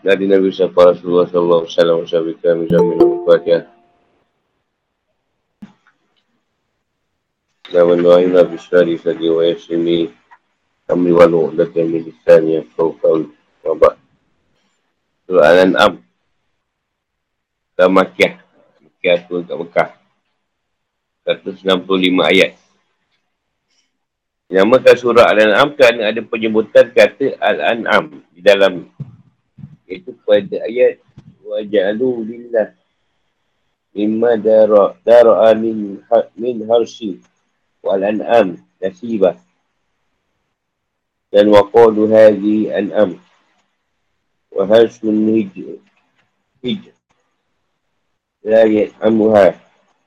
dari Nabi Sallallahu Alaihi Wasallam Sallallahu Alaihi Wasallam Nama Nuhai Nabi Syari Sadi wa Yasimi Kami walu Dati Amin Lisan Ya Kau Wabak Surah Al-An'am Surah Makiah Makiah tu kat Mekah. 165 ayat. Dinamakan surah Al-An'am kerana ada penyebutan kata Al-An'am di dalam Iaitu pada ayat Waja'alu lillah Mimma dara'a min, ha, min harsi nasibah Dan waqadu hadhi an'am Waharsun hij Hij La ya'amuha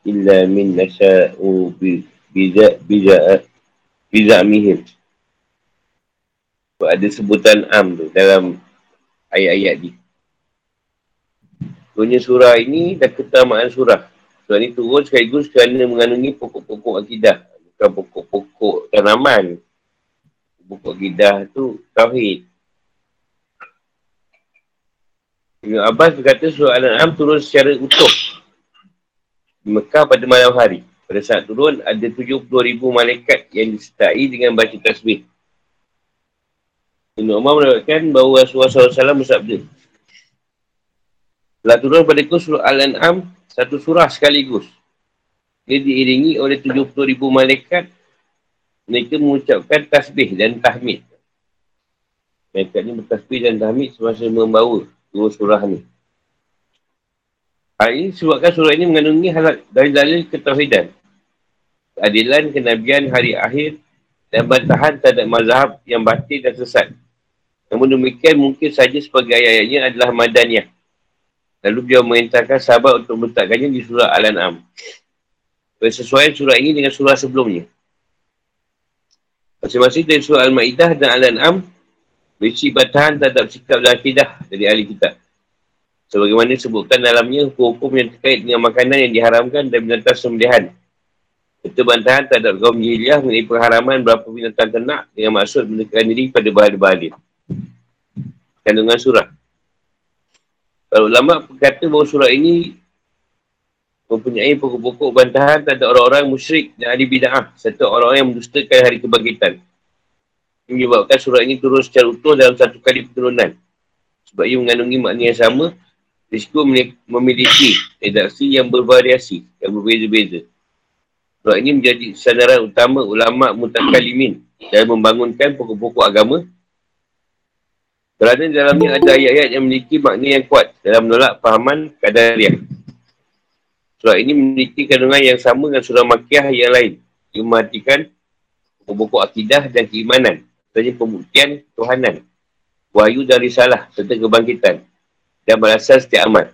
Illa min nasa'u Biza'a Biza'a Bizamihim. So, ada sebutan am tu dalam ayat-ayat ni. Sebenarnya surah ini dah ketamaan surah. Surah ni turun sekaligus kerana mengandungi pokok-pokok akidah. Bukan pokok-pokok tanaman. Pokok akidah tu tauhid. Ibn Abbas berkata surah Al-An'am turun secara utuh. Di Mekah pada malam hari. Pada saat turun, ada 70 ribu malaikat yang disertai dengan baca tasbih. Ibn Umar menerangkan bahawa Rasulullah SAW bersabda. Setelah turun pada surah Al-An'am, satu surah sekaligus. Dia diiringi oleh 70 ribu malaikat. Mereka mengucapkan tasbih dan tahmid. Malaikat ni bertasbih dan tahmid semasa membawa dua surah ni. Hal ini sebabkan surah ini mengandungi hal dari dalil ketauhidan. Keadilan, kenabian, hari akhir dan bantahan terhadap mazhab yang batin dan sesat. Namun demikian mungkin saja sebagai ayat-ayatnya adalah madaniyah. Lalu beliau merintahkan sahabat untuk meletakkannya di surah Al-An'am. Bersesuaian surah ini dengan surah sebelumnya. Masing-masing dari surah Al-Ma'idah dan Al-An'am berisi bantahan terhadap sikap dan akidah dari ahli kitab. Sebagaimana disebutkan dalamnya hukum-hukum yang terkait dengan makanan yang diharamkan dan binatang sembelihan. Itu bantahan terhadap kaum jahiliah mengenai pengharaman berapa binatang ternak dengan maksud mendekatkan diri pada bahan-bahan Kandungan surah. Kalau ulama berkata bahawa surah ini mempunyai pokok-pokok bantahan terhadap orang-orang musyrik dan ahli bida'ah serta orang-orang yang mendustakan hari kebangkitan. Menyebabkan surah ini turun secara utuh dalam satu kali perturunan. Sebab ia mengandungi makna yang sama risiko memiliki redaksi yang bervariasi, yang berbeza-beza. Surah ini menjadi sandaran utama ulama mutakalimin dalam membangunkan pokok-pokok agama kerana dalamnya ada ayat-ayat yang memiliki makna yang kuat dalam menolak pahaman kadariah. Surah ini memiliki kandungan yang sama dengan surah makiah yang lain. Ia mematikan pokok-pokok akidah dan keimanan. Serta pembuktian Tuhanan. Wahyu dan risalah serta kebangkitan dan balasan setiap amal.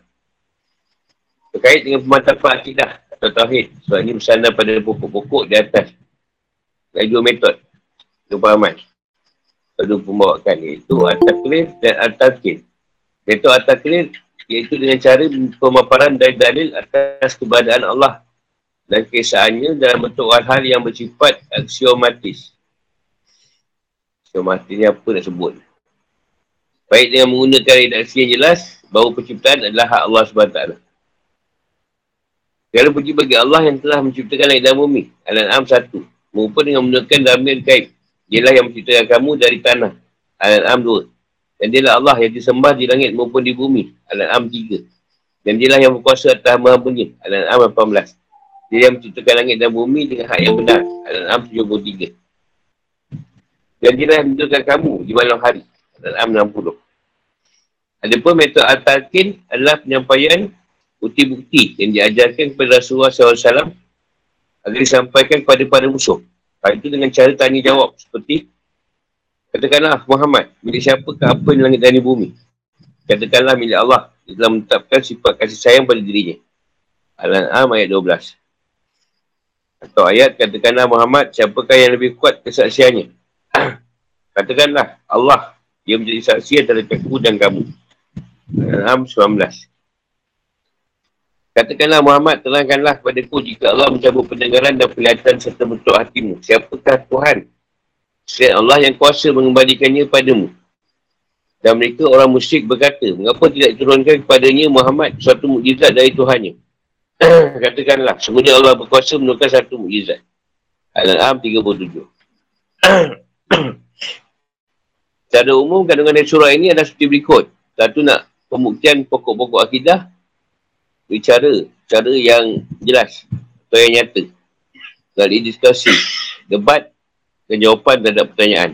Terkait dengan pemantapan akidah atau tauhid. Sebab ini bersandar pada pokok-pokok di atas. Ada dua metod. Dua pemahaman. Dua pembawakan iaitu At-Taklif dan At-Takil. Metod At-Taklif iaitu dengan cara pemaparan dari dalil atas keberadaan Allah dan kesahannya dalam bentuk hal-hal yang bersifat aksiomatis. Aksiomatis ni apa nak sebut? Baik dengan menggunakan redaksi yang jelas bahawa penciptaan adalah hak Allah SWT. Segala puji bagi Allah yang telah menciptakan langit dan bumi. Al-An'am 1. Maupun dengan menggunakan damir kaib. Dialah yang menciptakan kamu dari tanah. Al-An'am 2. Dan dialah Allah yang disembah di langit maupun di bumi. Al-An'am 3. Dan dialah yang berkuasa atas maha bunyi. Al-An'am 18. Dia yang menciptakan langit dan bumi dengan hak yang benar. Al-An'am 73. Dan dialah yang menciptakan kamu di malam hari. Al-An'am 60. Adapun metode Al-Talqin adalah penyampaian bukti-bukti yang diajarkan kepada Rasulullah SAW agar disampaikan kepada para musuh. Hal itu dengan cara tanya jawab seperti Katakanlah Muhammad, milik siapakah apa di langit dan bumi? Katakanlah milik Allah. Dia telah menetapkan sifat kasih sayang pada dirinya. Al-An'am ayat 12. Atau ayat, katakanlah Muhammad, siapakah yang lebih kuat kesaksiannya? katakanlah Allah, dia menjadi saksi antara aku dan kamu. Al-An'am 19. Katakanlah Muhammad, terangkanlah kepada ku jika Allah mencabut pendengaran dan penglihatan serta bentuk hatimu. Siapakah Tuhan? Selain Allah yang kuasa mengembalikannya padamu. Dan mereka orang musyrik berkata, mengapa tidak diturunkan kepadanya Muhammad suatu mukjizat dari Tuhannya? Katakanlah, semuanya Allah berkuasa menurunkan satu mukjizat. Al-An'am 37. Secara umum, kandungan surah ini adalah seperti berikut. Satu nak pembuktian pokok-pokok akidah. Bicara, cara yang jelas atau yang nyata. Kali diskusi, debat dan jawapan terhadap pertanyaan.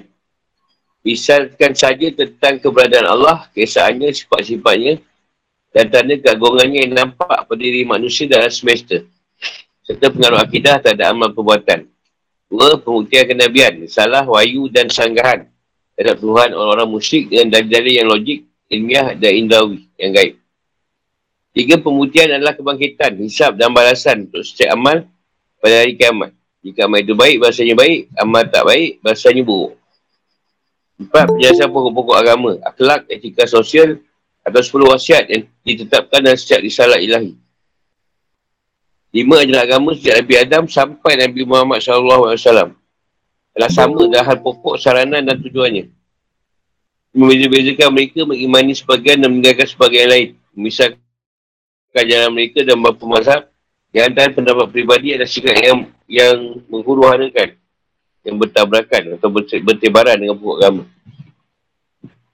Misalkan saja tentang keberadaan Allah, kesaannya, sifat-sifatnya dan tanda keagungannya yang nampak pada diri manusia dalam semester. Serta pengaruh akidah terhadap amal perbuatan. Dua, pembuktian kenabian, salah, wayu dan sanggahan terhadap Tuhan orang-orang musyrik dengan dalil-dalil yang logik, ilmiah dan indawi yang gaib. Tiga, pembuktian adalah kebangkitan, hisap dan balasan untuk setiap amal pada hari kiamat. Jika amal itu baik, bahasanya baik. Amal tak baik, bahasanya buruk. Empat, penjelasan pokok-pokok agama, akhlak, etika sosial atau sepuluh wasiat yang ditetapkan dalam setiap risalah ilahi. Lima adalah agama sejak Nabi Adam sampai Nabi Muhammad SAW. Telah sama dalam hal pokok, saranan dan tujuannya. Membeza-bezakan mereka mengimani sebagian dan meninggalkan sebagian lain. Misalkan jalan mereka dan beberapa mazhab. Di antara pendapat peribadi adalah sikap yang, yang menghuru-harakan yang bertabrakan atau bertebaran dengan pokok agama.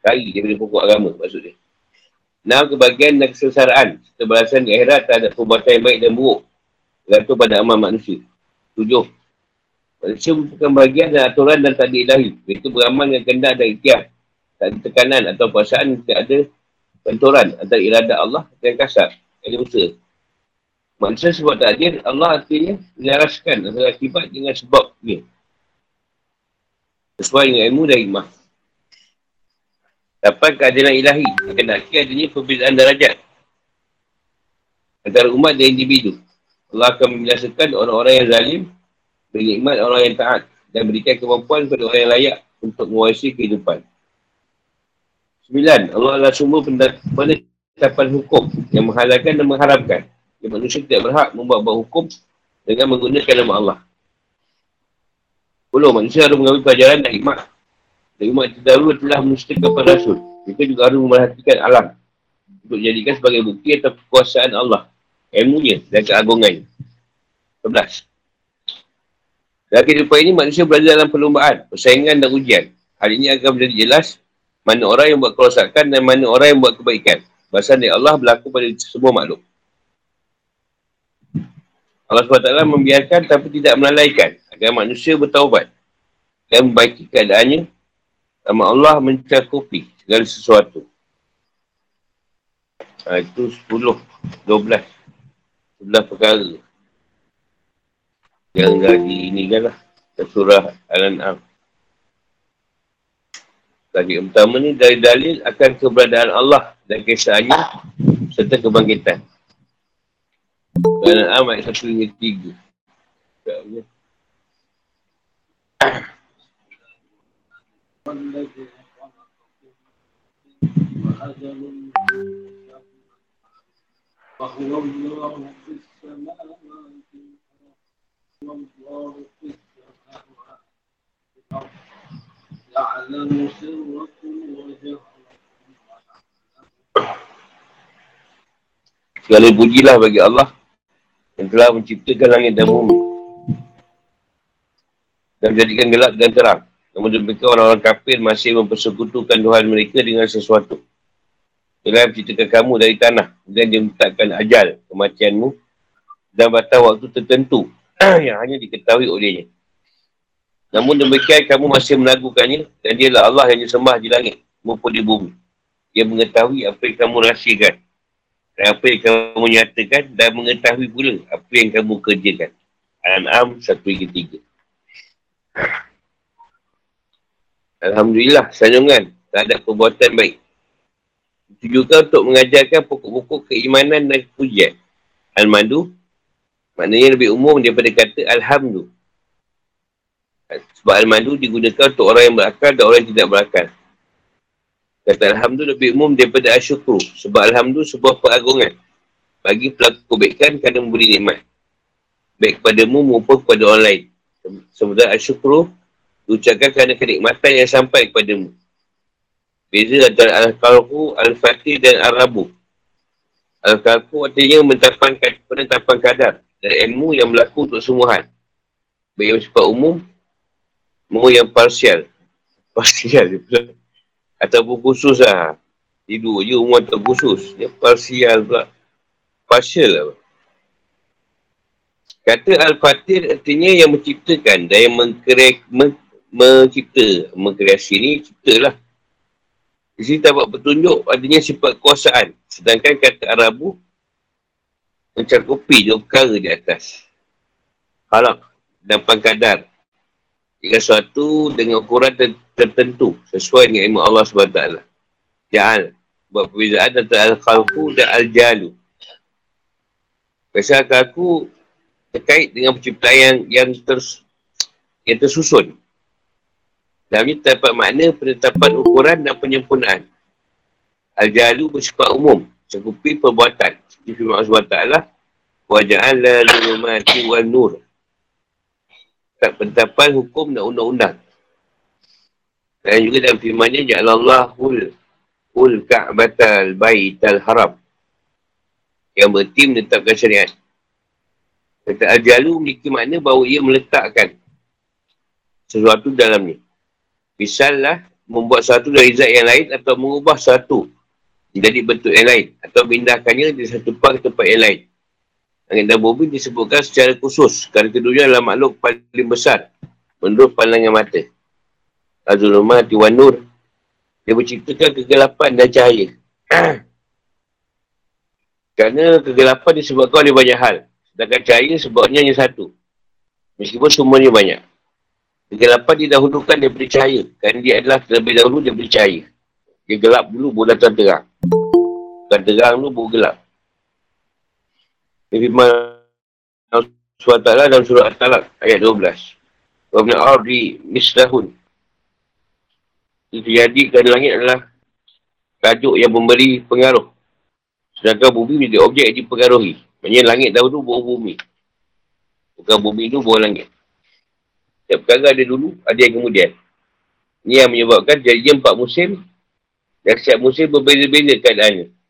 Kari daripada pokok agama maksud dia. Enam kebahagiaan dan kesesaraan serta balasan di akhirat terhadap perbuatan yang baik dan buruk bergantung pada amal manusia. Tujuh. Manusia merupakan bahagian dan aturan dan tadi ilahi. Mereka beramal dengan kendak dan ikhtiar. Tak ada tekanan atau perasaan tidak ada benturan antara iradat Allah dan kasar. Ada usaha. Manusia sebab takdir, Allah artinya menyelaraskan antara akibat dengan sebab dia. Sesuai dengan ilmu dan hikmah. Dapat keadilan ilahi. Akan nakir adanya perbezaan darajat. Antara umat dan individu. Allah akan membinasakan orang-orang yang zalim. Bernikmat orang yang taat. Dan berikan kemampuan kepada orang yang layak. Untuk menguasai kehidupan. Sembilan. Allah adalah sumber penetapan hukum. Yang menghalalkan dan mengharapkan. Yang manusia tidak berhak membuat-buat hukum. Dengan menggunakan nama Allah. Sepuluh, manusia harus mengambil pelajaran dan hikmah. Dan hikmah terdahulu telah menustakan kepada Rasul. Mereka juga harus memerhatikan alam. Untuk jadikan sebagai bukti atau kekuasaan Allah. Ilmunya dan keagungannya. Sebelas. Dalam kehidupan ini, manusia berada dalam perlombaan, persaingan dan ujian. Hal ini akan menjadi jelas mana orang yang buat kerosakan dan mana orang yang buat kebaikan. Bahasa dari Allah berlaku pada semua makhluk. Allah SWT membiarkan tapi tidak melalaikan agar manusia bertaubat dan membaiki keadaannya nama Allah mencakupi segala sesuatu. Ha, itu 10, 12. 11 perkara. Yang dah di ini kan lah. Surah Al-An'am. Tadi yang pertama ni dari dalil akan keberadaan Allah dan kisahnya serta kebangkitan. Al-An'am ayat 1 hingga 3. والذي خلقكم وأجل وهو الله في السماوات والله في السماوات يعلم سركم وجهركم Segala pujilah bagi Allah yang telah menciptakan langit dan bumi dan menjadikan gelap dan terang. Namun demikian orang-orang kafir masih mempersekutukan Tuhan mereka dengan sesuatu. Dia menciptakan kamu dari tanah dan dia menetapkan ajal kematianmu dan batas waktu tertentu yang hanya diketahui olehnya. Namun demikian kamu masih melakukannya dan dialah Allah yang disembah di langit maupun di bumi. Dia mengetahui apa yang kamu rahsiakan dan apa yang kamu nyatakan dan mengetahui pula apa yang kamu kerjakan. Al-An'am 1-3 Alhamdulillah, sanjungan terhadap perbuatan baik. Itu juga untuk mengajarkan pokok-pokok keimanan dan kepujian. Al-Madu, maknanya lebih umum daripada kata Alhamdulillah. Sebab Al-Madu digunakan untuk orang yang berakal dan orang yang tidak berakal. Kata Alhamdulillah lebih umum daripada Asyukru. Sebab Alhamdulillah sebuah peragungan. Bagi pelaku kebaikan kerana memberi nikmat. Baik kepadamu maupun kepada orang lain. Sebenarnya asyukru diucapkan kerana kenikmatan yang sampai kepadamu. Beza antara Al-Qalku, Al-Fatih dan Al-Rabu. Al-Qalku artinya menetapkan, penetapan kadar dan ilmu yang berlaku untuk semua hal. Baik yang umum, maupun yang parsial. Parsial. Ataupun khusus lah. Tidur je umum atau khusus. Dia parsial pula. Partial lah. Kata Al-Fatih artinya yang menciptakan dan yang mengkreak, men, mencipta. Mengkreasi ni ciptalah. Di sini tak petunjuk adanya sifat kuasaan. Sedangkan kata Arabu mencakupi dua perkara di atas. Halak dan pangkadar. Jika suatu dengan ukuran tertentu sesuai dengan ilmu Allah SWT. Ja'al. Buat perbezaan antara Al-Khalfu dan Al-Jalu. Pasal aku terkait dengan penciptaan yang, yang, ters, yang tersusun. Dalam ini terdapat makna penetapan ukuran dan penyempurnaan. Al-Jalu bersifat umum, cakupi perbuatan. Firman Allah SWT, Waja'an la lumati wal nur. Tak penetapan hukum dan undang-undang. Dan juga dalam firmannya, Ja'alallahul ul ka'batal baital haram. Yang berarti menetapkan syariat. Kata Al-Jalu memiliki makna bahawa ia meletakkan sesuatu dalam ni. Misalnya, membuat satu dari zat yang lain atau mengubah satu jadi bentuk yang lain atau pindahkannya dari satu tempat ke tempat yang lain. Langit dan bumi disebutkan secara khusus kerana keduanya adalah makhluk paling besar menurut pandangan mata. Azulumah Tiwan Nur dia menciptakan kegelapan dan cahaya. kerana kegelapan disebabkan oleh banyak hal. Sedangkan cahaya sebabnya hanya satu. Meskipun semuanya banyak. Kegelapan didahulukan daripada cahaya. Kerana dia adalah terlebih dahulu daripada cahaya. Dia gelap dulu, datang terang. Bukan terang dulu, baru gelap. Firman SWT dalam surah At-Talak, ayat 12. Wabna Ardi Mislahun. Itu terjadi kerana langit adalah tajuk yang memberi pengaruh. Sedangkan bumi menjadi objek yang dipengaruhi. Maksudnya langit dahulu bawa bumi. Bukan bumi dulu bawa langit. Setiap perkara ada dulu, ada yang kemudian. Ini yang menyebabkan jadinya empat musim dan setiap musim berbeza-beza keadaannya.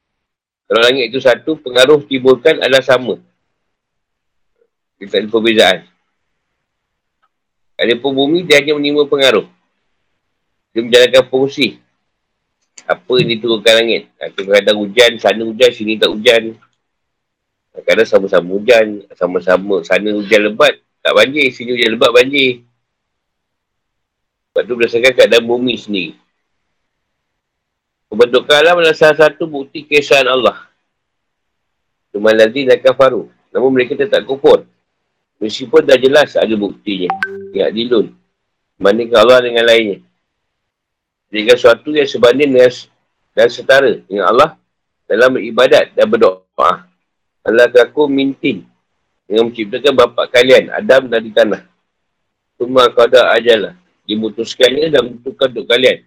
Kalau langit itu satu, pengaruh timbulkan adalah sama. Dia tak ada perbezaan. Ada pun bumi, dia hanya menimba pengaruh. Dia menjalankan fungsi. Apa yang diturunkan langit. Kadang-kadang hujan, sana hujan, sini tak hujan. Kadang-kadang sama-sama hujan, sama-sama sana hujan lebat, tak banjir, sini hujan lebat, banjir. Sebab tu berdasarkan keadaan bumi sendiri. Pembentukan alam adalah salah satu bukti kesan Allah. Cuma lagi dah kafaru. Namun mereka tetap kufur. Meskipun dah jelas ada buktinya. Ya dilun. Bandingkan Allah dengan lainnya. Jika suatu yang sebanding dengan dan setara dengan Allah dalam beribadat dan berdoa. Allah aku mintin dengan menciptakan bapa kalian, Adam dari tanah. Semua kau dah ajalah dimutuskannya dan menentukan untuk kalian.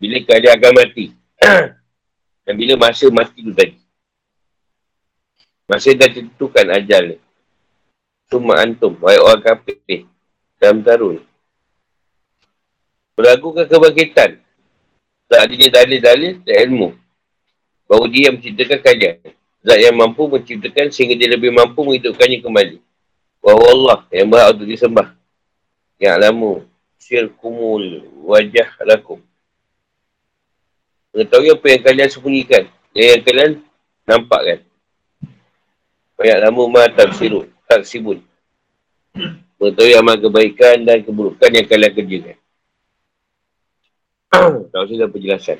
Bila kalian akan mati. dan bila masa mati tu tadi. Masa dah tentukan ajal ni. Semua antum, wahai orang kafir dalam tarun. Melakukan kebangkitan. Tak adanya dalil-dalil dan ilmu. Bahawa dia yang menciptakan kalian. Zat yang mampu menciptakan sehingga dia lebih mampu menghidupkannya kembali. Bahawa Allah yang berhak untuk disembah. Yang alamu sirkumul wajah lakum. Mengetahui apa yang kalian sembunyikan. Yang, yang kalian nampakkan. Banyak lama ma tak sirut. Tak sibun. Mengetahui amal kebaikan dan keburukan yang kalian kerjakan. tak usah penjelasan.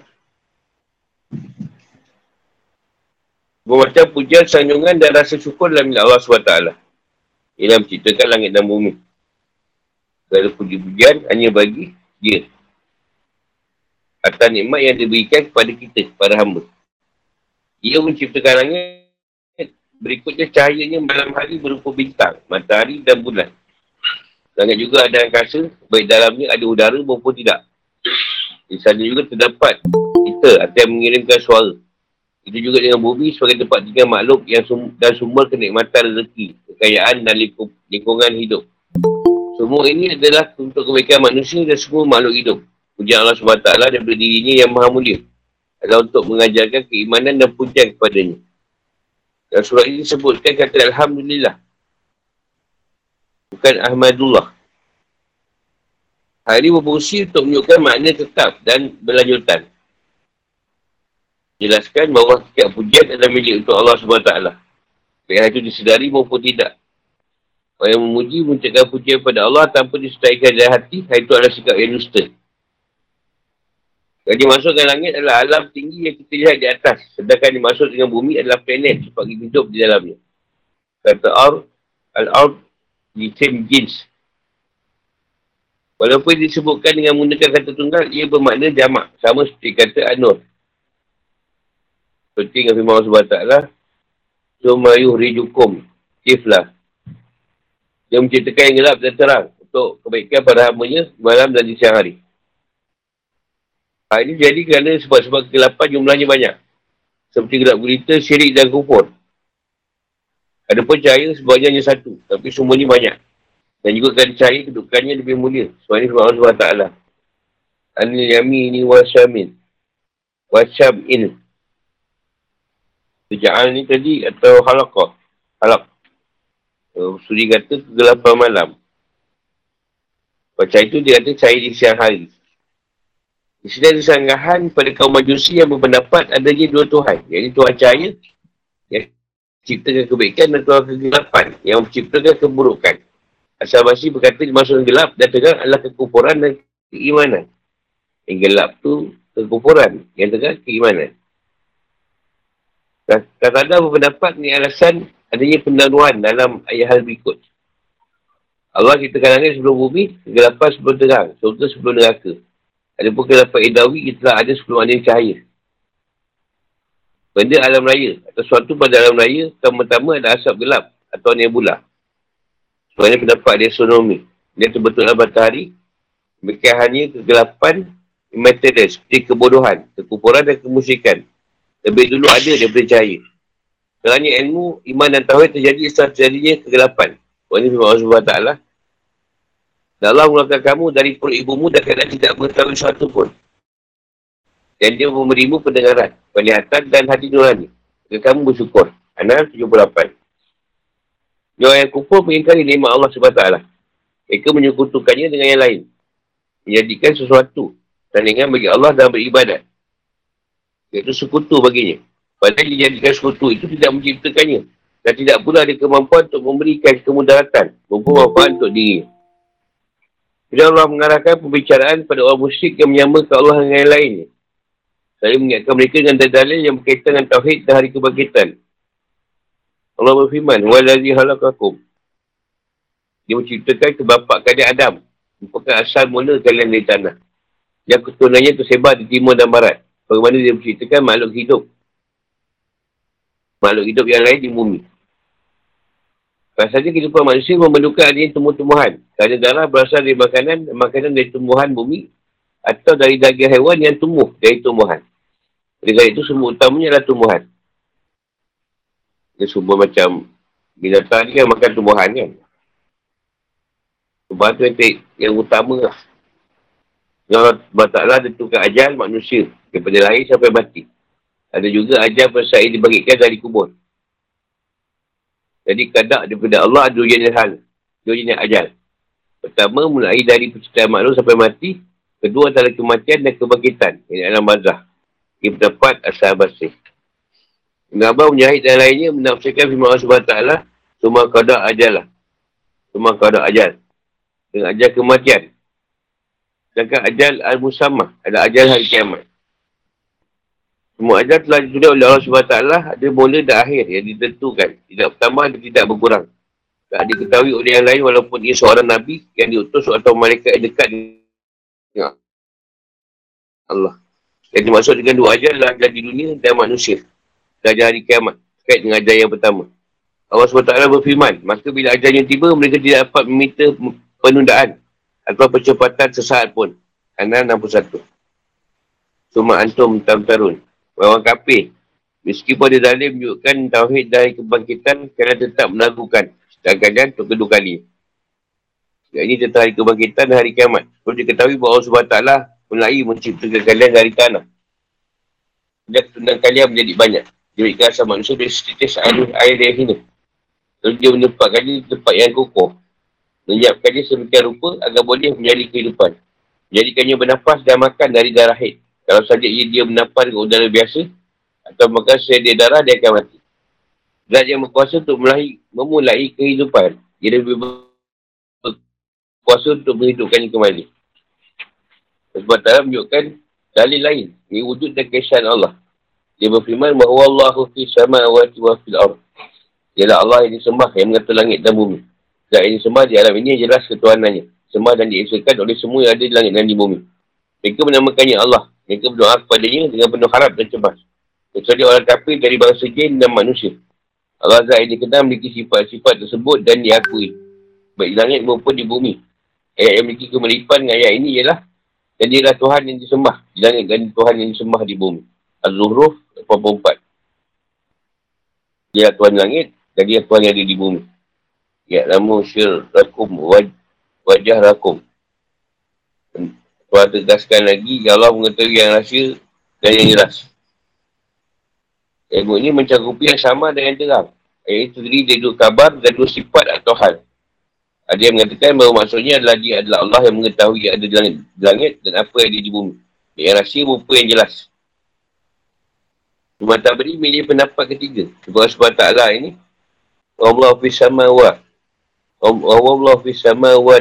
Bermacam pujian, sanjungan dan rasa syukur dalam milik Allah SWT. Ia menciptakan langit dan bumi. Segala puji-pujian hanya bagi dia. Atas nikmat yang diberikan kepada kita, kepada hamba. Ia menciptakan langit, berikutnya cahayanya malam hari berupa bintang, matahari dan bulan. Langit juga ada angkasa, baik dalamnya ada udara maupun tidak. Di sana juga terdapat kita atau yang mengirimkan suara. Itu juga dengan bumi sebagai tempat tinggal makhluk yang sum- dan sumber kenikmatan rezeki, kekayaan dan lingkungan hidup. Semua ini adalah untuk kebaikan manusia dan semua makhluk hidup. Pujian Allah SWT daripada dirinya yang maha mulia. Adalah untuk mengajarkan keimanan dan pujian kepadanya. Dan surat ini sebutkan kata Alhamdulillah. Bukan Ahmadullah. Hal ini berfungsi untuk menunjukkan makna tetap dan berlanjutan. Jelaskan bahawa setiap pujian adalah milik untuk Allah SWT. Baik itu disedari maupun tidak. Orang yang memuji mengucapkan pujian pada Allah tanpa disertaikan dari hati, itu adalah sikap yang dusta. Yang dimasuk dengan langit adalah alam tinggi yang kita lihat di atas. Sedangkan dimasuk dengan bumi adalah planet sebab kita hidup di dalamnya. Kata Ar, Al-Ard, di same jeans. Walaupun disebutkan dengan menggunakan kata tunggal, ia bermakna jamak. Sama seperti kata Anur. Seperti yang firman Allah SWT. Sumayuh rijukum. Kiflah. Dia menciptakan yang gelap dan terang. Untuk kebaikan para hamanya malam dan di siang hari. Ha, ini jadi kerana sebab-sebab kegelapan jumlahnya banyak. Seperti gelap gulita, syirik dan kufur. Ada pun cahaya sebabnya hanya satu. Tapi semuanya banyak. Dan juga kerana cahaya kedudukannya lebih mulia. Sebab ini sebab Allah SWT. Anil yamini wa syamin. Wa syam'in. Seja'al ni tadi atau halakah. Halak. Uh, suri kata kegelapan malam. Macam itu dia kata cahaya di siang hari. Di sini ada sanggahan pada kaum majusi yang berpendapat adanya dua Tuhan. Yang Tuhan cahaya yang ciptakan kebaikan dan Tuhan kegelapan yang menciptakan keburukan. Asal Basri berkata dimasukkan gelap dan terang adalah kekufuran dan keimanan. Yang gelap tu kekufuran. Yang terang keimanan. Kata-kata berpendapat ni alasan adanya pendaruan dalam ayat hal berikut. Allah kita langit sebelum bumi, kegelapan sebelum terang, surga sebelum neraka. Ada pun kegelapan idawi, kita ada sebelum ada cahaya. Benda alam raya, atau suatu pada alam raya, pertama-tama ada asap gelap atau nebula. Sebenarnya pendapat dia astronomi. Dia terbetullah matahari, mereka hanya kegelapan immaterial, seperti kebodohan, kekupuran dan kemusikan. Lebih dulu ada daripada cahaya. Kerana ilmu, iman dan tawhid terjadi setelah terjadinya kegelapan. Ini firman Allah. Dan Allah mengeluarkan kamu dari perut ibumu dan kadang tidak mengetahui sesuatu pun. Dan dia memberimu pendengaran, penglihatan dan hati nurani. Dan kamu bersyukur. Anak 78. Orang yang kufur mengingkari nikmat Allah SWT. Mereka menyekutukannya dengan yang lain. Menjadikan sesuatu. Tandingan bagi Allah dan beribadat. Iaitu sekutu baginya. Padahal dia jadikan sekutu itu tidak menciptakannya. Dan tidak pula ada kemampuan untuk memberikan kemudaratan. Mempunyai manfaat untuk diri. Bila Allah mengarahkan pembicaraan pada orang musyrik yang menyamakan Allah dengan yang lainnya. Saya mengingatkan mereka dengan dalil yang berkaitan dengan Tauhid dan hari kebangkitan. Allah berfirman, Walazi halakakum. Dia menciptakan kebapak kalian Adam. Merupakan asal mula kalian dari tanah. Yang keturunannya tersebar di timur dan barat. Bagaimana dia menciptakan makhluk hidup. Makhluk hidup yang lain di bumi. Rasanya kehidupan manusia memerlukan adanya tumbuh-tumbuhan. Kerana darah berasal dari makanan, makanan dari tumbuhan bumi atau dari daging hewan yang tumbuh dari tumbuhan. Oleh itu, sumber utamanya adalah tumbuhan. Dia sumber macam binatang ni kan makan tumbuhan kan. Tumbuhan tu yang, yang utama lah. Allah Ta'ala tentukan ajal manusia daripada lahir sampai mati. Ada juga ajal persai dibagikan dari kubur. Jadi kadak daripada Allah ada dua jenis hal. Dua jenis ajal. Pertama, mulai dari penciptaan makhluk sampai mati. Kedua adalah kematian dan kebangkitan. Ini alam bazah. Ini pendapat asal basih. Mengabah menjahit dan lainnya menafsirkan firman Allah SWT. Semua kadak ajal lah. Semua kadak ajal. Dengan ajal kematian. Sedangkan ajal al-musamah. Ada ajal hari kiamat. Semua ajal telah ditulis oleh Allah SWT ada mula dan akhir yang ditentukan. Tidak bertambah dan tidak berkurang. Tak diketahui oleh yang lain walaupun ia seorang Nabi yang diutus atau malaikat yang dekat dengan Allah. Yang dimaksud dengan dua ajal adalah ajal di dunia dan manusia. Dan ajal hari kiamat. Terkait dengan ajal yang pertama. Allah SWT berfirman, maka bila ajalnya tiba, mereka tidak dapat meminta penundaan atau percepatan sesaat pun. Kerana 61. Cuma antum tam-tarun orang kafir. Meskipun dia zalim menunjukkan tauhid dari kebangkitan kerana tetap melakukan. Sedangkan untuk kedua kali. Yang ini tentang hari kebangkitan dan hari kiamat. Perlu diketahui bahawa Allah SWT mulai menciptakan kalian dari tanah. Dan keturunan kalian menjadi banyak. Berikan asal manusia dari setitis air, air yang hina. Lalu dia menempatkannya di tempat yang kokoh. Menyiapkannya sedemikian rupa agar boleh menjadi kehidupan. Jadikannya bernafas dan makan dari darah haid. Kalau saja ia dia bernafas dengan udara biasa, atau makan sedia darah, dia akan mati. Zat yang berkuasa untuk mulai, memulai kehidupan. Dia lebih berkuasa untuk menghidupkannya kembali. Sebab tak menunjukkan dalil lain. Ini wujud dan kesan Allah. Dia berfirman bahawa Allah fi samawati wa fil ard. Ialah Allah yang disembah yang mengatur langit dan bumi. Zat yang disembah di alam ini jelas ketuhanannya. Sembah dan diesakan oleh semua yang ada di langit dan di bumi. Mereka menamakannya Allah. Mereka berdoa kepadanya dengan penuh harap dan cemas. Kecuali orang kafir dari bangsa jin dan manusia. Allah Zat ini kenal memiliki sifat-sifat tersebut dan diakui. Baik di langit maupun di bumi. Ayat yang memiliki kemelipan dengan ayat ini ialah dan dia adalah Tuhan yang disembah di langit dan Tuhan yang disembah di bumi. Az-Zuhruf 84. Dia Tuhan langit dan dia Tuhan yang ada di bumi. Ya, namun syir rakum waj, wajah rakum. Tuhan tegaskan lagi, Allah mengetahui yang rahsia dan yang jelas. Ilmu ini mencakupi yang sama dengan terang. Ayat itu dari dua kabar dan dua sifat atau hal. Ada yang mengatakan bahawa maksudnya adalah dia adalah Allah yang mengetahui yang ada di langit, di langit dan apa yang ada di bumi. Yang rahsia berupa yang jelas. Cuma tak beri milih pendapat ketiga. Sebab sebab taklah ini. Allah fi sama wa. Allah fi sama wa.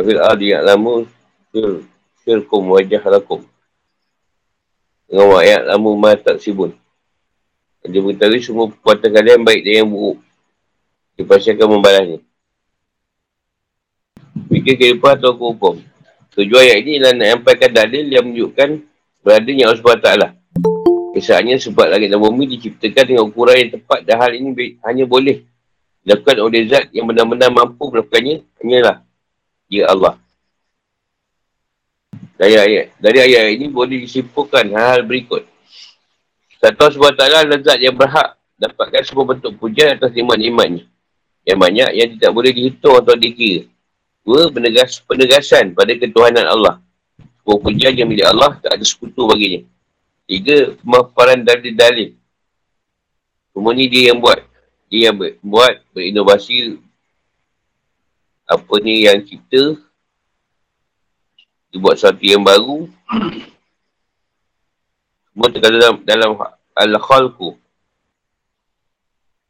Wat. Tapi al-adi ya'lamu syir, syirkum wajah lakum. Dengan ayat lamu ma tak sibun. Dia beritahu semua perbuatan kalian baik dan yang buruk. Dia pasti akan membalasnya. Fikir kehidupan atau hukum. Tujuan ayat ini ialah nak nyampaikan dalil yang menunjukkan beradanya Allah SWT. Kisahnya sebab langit dan bumi diciptakan dengan ukuran yang tepat dan hal ini hanya boleh dilakukan oleh zat yang benar-benar mampu melakukannya hanyalah dia Allah. Dari ayat, dari ayat ini boleh disimpulkan hal-hal berikut. Satu sebab ta'ala adalah zat yang berhak dapatkan semua bentuk pujian atas iman-imannya. Yang banyak yang tidak boleh dihitung atau dikira. Dua, penegas, penegasan pada ketuhanan Allah. Sebuah pujian yang milik Allah tak ada sekutu baginya. Tiga, pemaparan dalil-dalil. Semua ni dia yang buat. Dia yang buat, berinovasi. Apa ni yang cipta. Dia buat sesuatu yang baru. Semua terkata dalam, dalam Al-Khalku.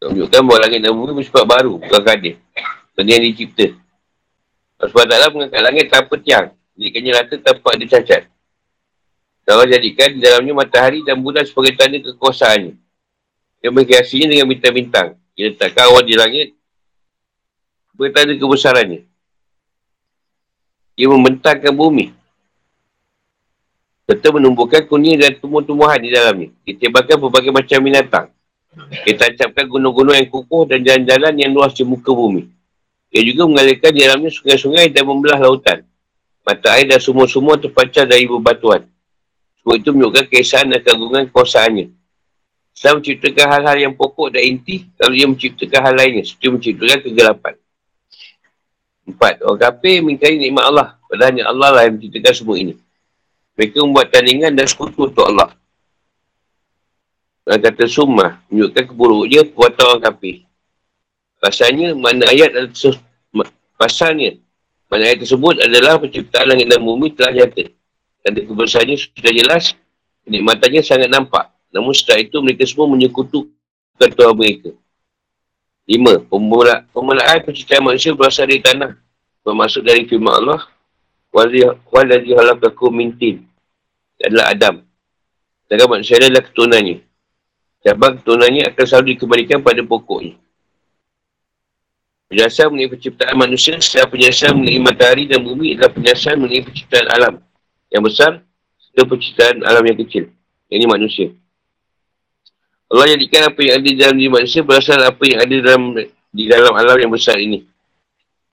Tunjukkan bahawa langit dan bumi bersifat baru. Bukan kadir. Benda yang dicipta. Sebab taklah mengangkat langit tanpa tiang. Jadikannya rata tanpa ada cacat. Allah jadikan di dalamnya matahari dan bulan sebagai tanda kekuasaannya. Dia menghiasinya dengan bintang-bintang. Dia letakkan awan di langit sebagai tanda kebesarannya. Dia membentangkan bumi. Serta menumbuhkan kuning dan tumbuh-tumbuhan di dalamnya. Ditebakkan berbagai macam binatang. Dia tancapkan gunung-gunung yang kukuh dan jalan-jalan yang luas di muka bumi. Ia juga mengalirkan di dalamnya sungai-sungai dan membelah lautan. Mata air dan sumur-sumur terpancar dari bebatuan. Semua itu menunjukkan keesaan dan keagungan kuasaannya. Setelah menciptakan hal-hal yang pokok dan inti, lalu ia menciptakan hal lainnya. Seperti menciptakan kegelapan. Empat, orang kafir mengingkari nikmat Allah. Padahal Allah lah yang menciptakan semua ini. Mereka membuat tandingan dan sekutu untuk Allah. Orang kata sumah, menunjukkan keburuknya kuatan orang kafir. Pasalnya, mana ayat pasalnya, mana ayat tersebut adalah penciptaan langit dan bumi telah nyata. Dan kebesarannya sudah jelas, kenikmatannya sangat nampak. Namun setelah itu, mereka semua menyekutukan Tuhan mereka. Lima, pemula, pemulaan penciptaan manusia berasal dari tanah. Bermaksud dari firman Allah, Waladhi halakaku mintin. Adalah Adam. Dan manusia adalah keturunannya. Cabang keturunannya akan selalu dikembalikan pada pokoknya. Penjelasan mengenai penciptaan manusia setelah penjelasan mengenai matahari dan bumi adalah penjelasan mengenai penciptaan alam yang besar serta penciptaan alam yang kecil. Ini manusia. Allah jadikan apa yang ada dalam diri manusia berasal apa yang ada dalam di dalam alam yang besar ini.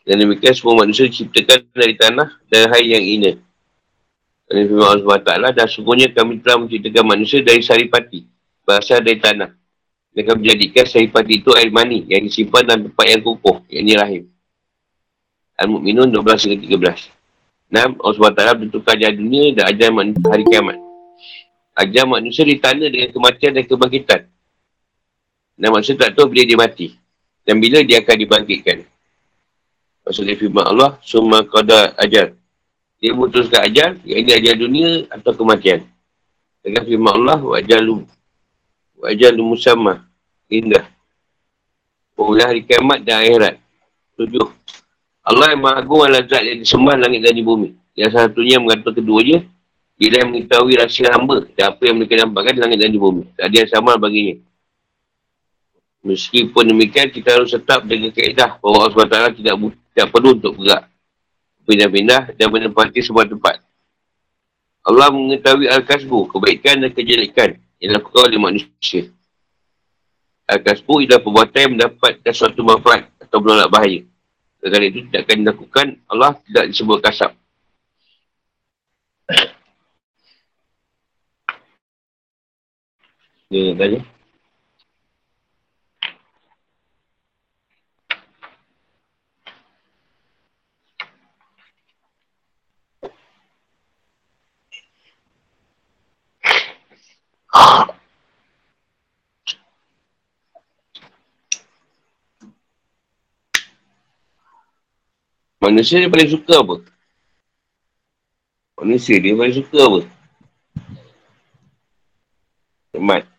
Dan demikian semua manusia diciptakan dari tanah dan air yang ina. Dan firman Allah SWT dan sungguhnya kami telah menciptakan manusia dari saripati. Berasal dari tanah. Dengan menjadikan sifat itu air mani yang disimpan dalam tempat yang kukuh, yang ini rahim. Al-Mu'minun 12 hingga 13. Enam, Allah SWT tentukan ajar dunia dan ajar hari kiamat. Ajar manusia ditanda dengan kematian dan kebangkitan. Dan manusia tak tahu bila dia mati. Dan bila dia akan dibangkitkan. Maksudnya firman Allah, Suma qada ajar. Dia memutuskan ajar, yang ini ajar dunia atau kematian. Dengan firman Allah, wajalu. Wajalu musamah. Indah. Pula hari kiamat dan akhirat. Tujuh. Allah yang maha agung adalah zat yang disembah langit dan di bumi. Yang satunya mengatur keduanya, dia yang mengetahui rahsia hamba dan apa yang mereka nampakkan di langit dan di bumi. Tak ada yang sama baginya. Meskipun demikian, kita harus tetap dengan kaedah bahawa Allah SWT tidak, tidak perlu untuk bergerak. Pindah-pindah dan menempati sebuah tempat. Allah mengetahui Al-Kasbu, kebaikan dan kejelekan yang dilakukan oleh manusia. Al-Kasbu ialah perbuatan yang mendapatkan suatu manfaat atau menolak bahaya. Kerana itu tidak akan dilakukan, Allah tidak disebut kasab. Dia tanya. Manusia dia paling suka apa? Manusia dia paling suka apa? Temat.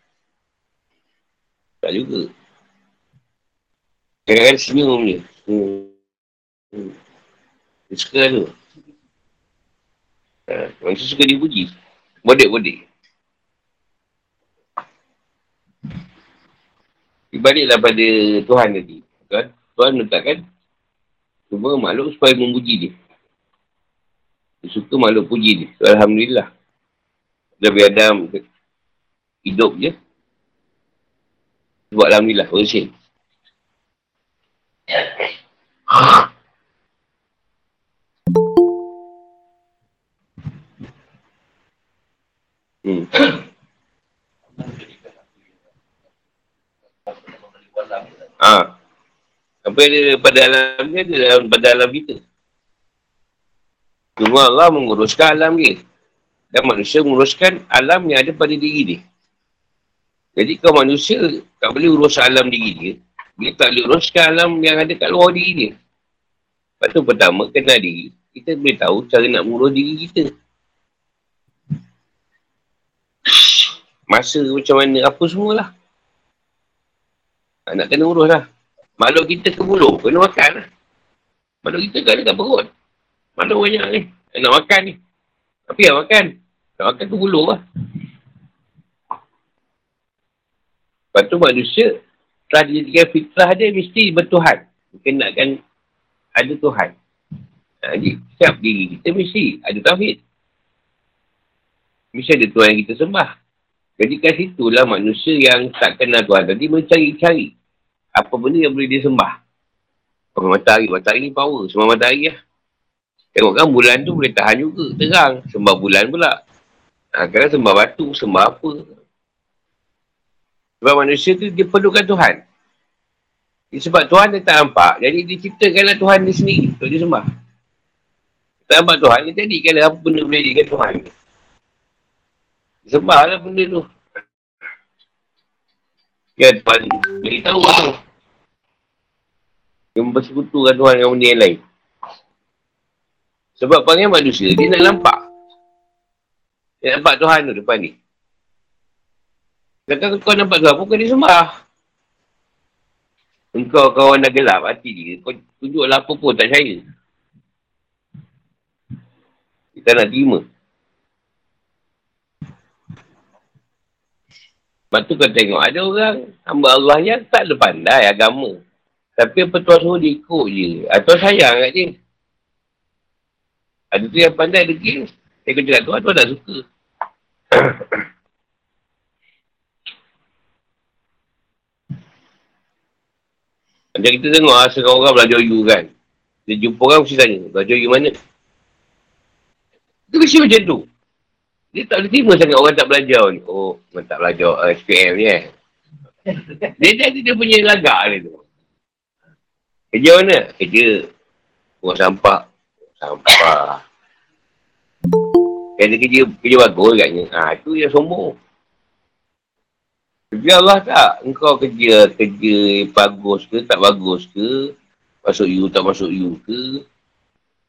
Tak juga. Kadang-kadang senyum je. Hmm. Hmm. Dia suka tu. Ha, manusia suka dipuji. Bodek-bodek. Dibaliklah pada Tuhan tadi. Tuhan, Tuhan letakkan Cuma makhluk supaya memuji dia. Dia suka makhluk puji dia. Alhamdulillah. Nabi Adam hidup je. Sebab Alhamdulillah. Urusin. Hmm. Ah. Apa yang ada pada alam ni ada dalam, pada alam kita. Cuma Allah menguruskan alam dia. Dan manusia menguruskan alam yang ada pada diri dia. Jadi kalau manusia tak boleh urus alam diri dia, dia tak boleh uruskan alam yang ada kat luar diri dia. Lepas tu pertama, kenal diri. Kita boleh tahu cara nak mengurus diri kita. Masa macam mana, apa semualah. Nak kena urus lah. Makhluk kita ke bulu, kena makan lah. Makhluk kita kan dekat perut. Makhluk banyak ni. Nak makan ni. Tapi yang makan. Nak makan ke bulu lah. Lepas tu manusia telah dijadikan fitrah dia mesti bertuhan. Kenakan ada Tuhan. Ha, jadi, siap diri kita mesti ada tauhid. Mesti ada Tuhan yang kita sembah. Jadi kat situlah manusia yang tak kenal Tuhan tadi mencari-cari apa benda yang boleh dia sembah. Pakai matahari. Matahari ni power. Sembah matahari lah. Tengok kan bulan tu boleh tahan juga. Terang. Sembah bulan pula. Ha, kadang sembah batu. Sembah apa. Sebab manusia tu dia perlukan Tuhan. Sebab Tuhan dia tak nampak. Jadi dia ciptakanlah Tuhan dia sendiri. Untuk dia sembah. Tak nampak Tuhan. Dia jadikanlah apa benda boleh jadikan Tuhan. Sembahlah benda tu. Ya Tuhan beritahu tu. Dia bersekutukan Tuhan dengan benda yang lain. Sebab panggil manusia, dia nak nampak. Dia nampak Tuhan tu depan ni. Kata kau nampak Tuhan, bukan dia sembah. Engkau kawan dah gelap hati dia. Kau tunjuklah apa pun, tak percaya. Kita nak terima. Lepas tu kau tengok ada orang hamba Allah yang tak ada pandai agama. Tapi apa tuan suruh dia ikut je. Atau sayang kat dia. Ada tu yang pandai. Saya kena cakap tuan, tuan tak suka. Macam kita tengok lah, sekarang orang belajar you kan. Dia jumpa orang mesti tanya, belajar you mana? Itu mesti macam tu. Dia tak boleh terima sangat orang tak belajar ni. Oh, orang tak belajar uh, SPM ni eh. dia jadi dia punya lagak ni tu. Kerja mana? Kerja. Buang sampah. Sampah. Kena kerja, kerja bagus katnya. Ha, itu yang sombong. Kerja Allah tak? Engkau kerja, kerja bagus ke, tak bagus ke? Masuk you, tak masuk you ke?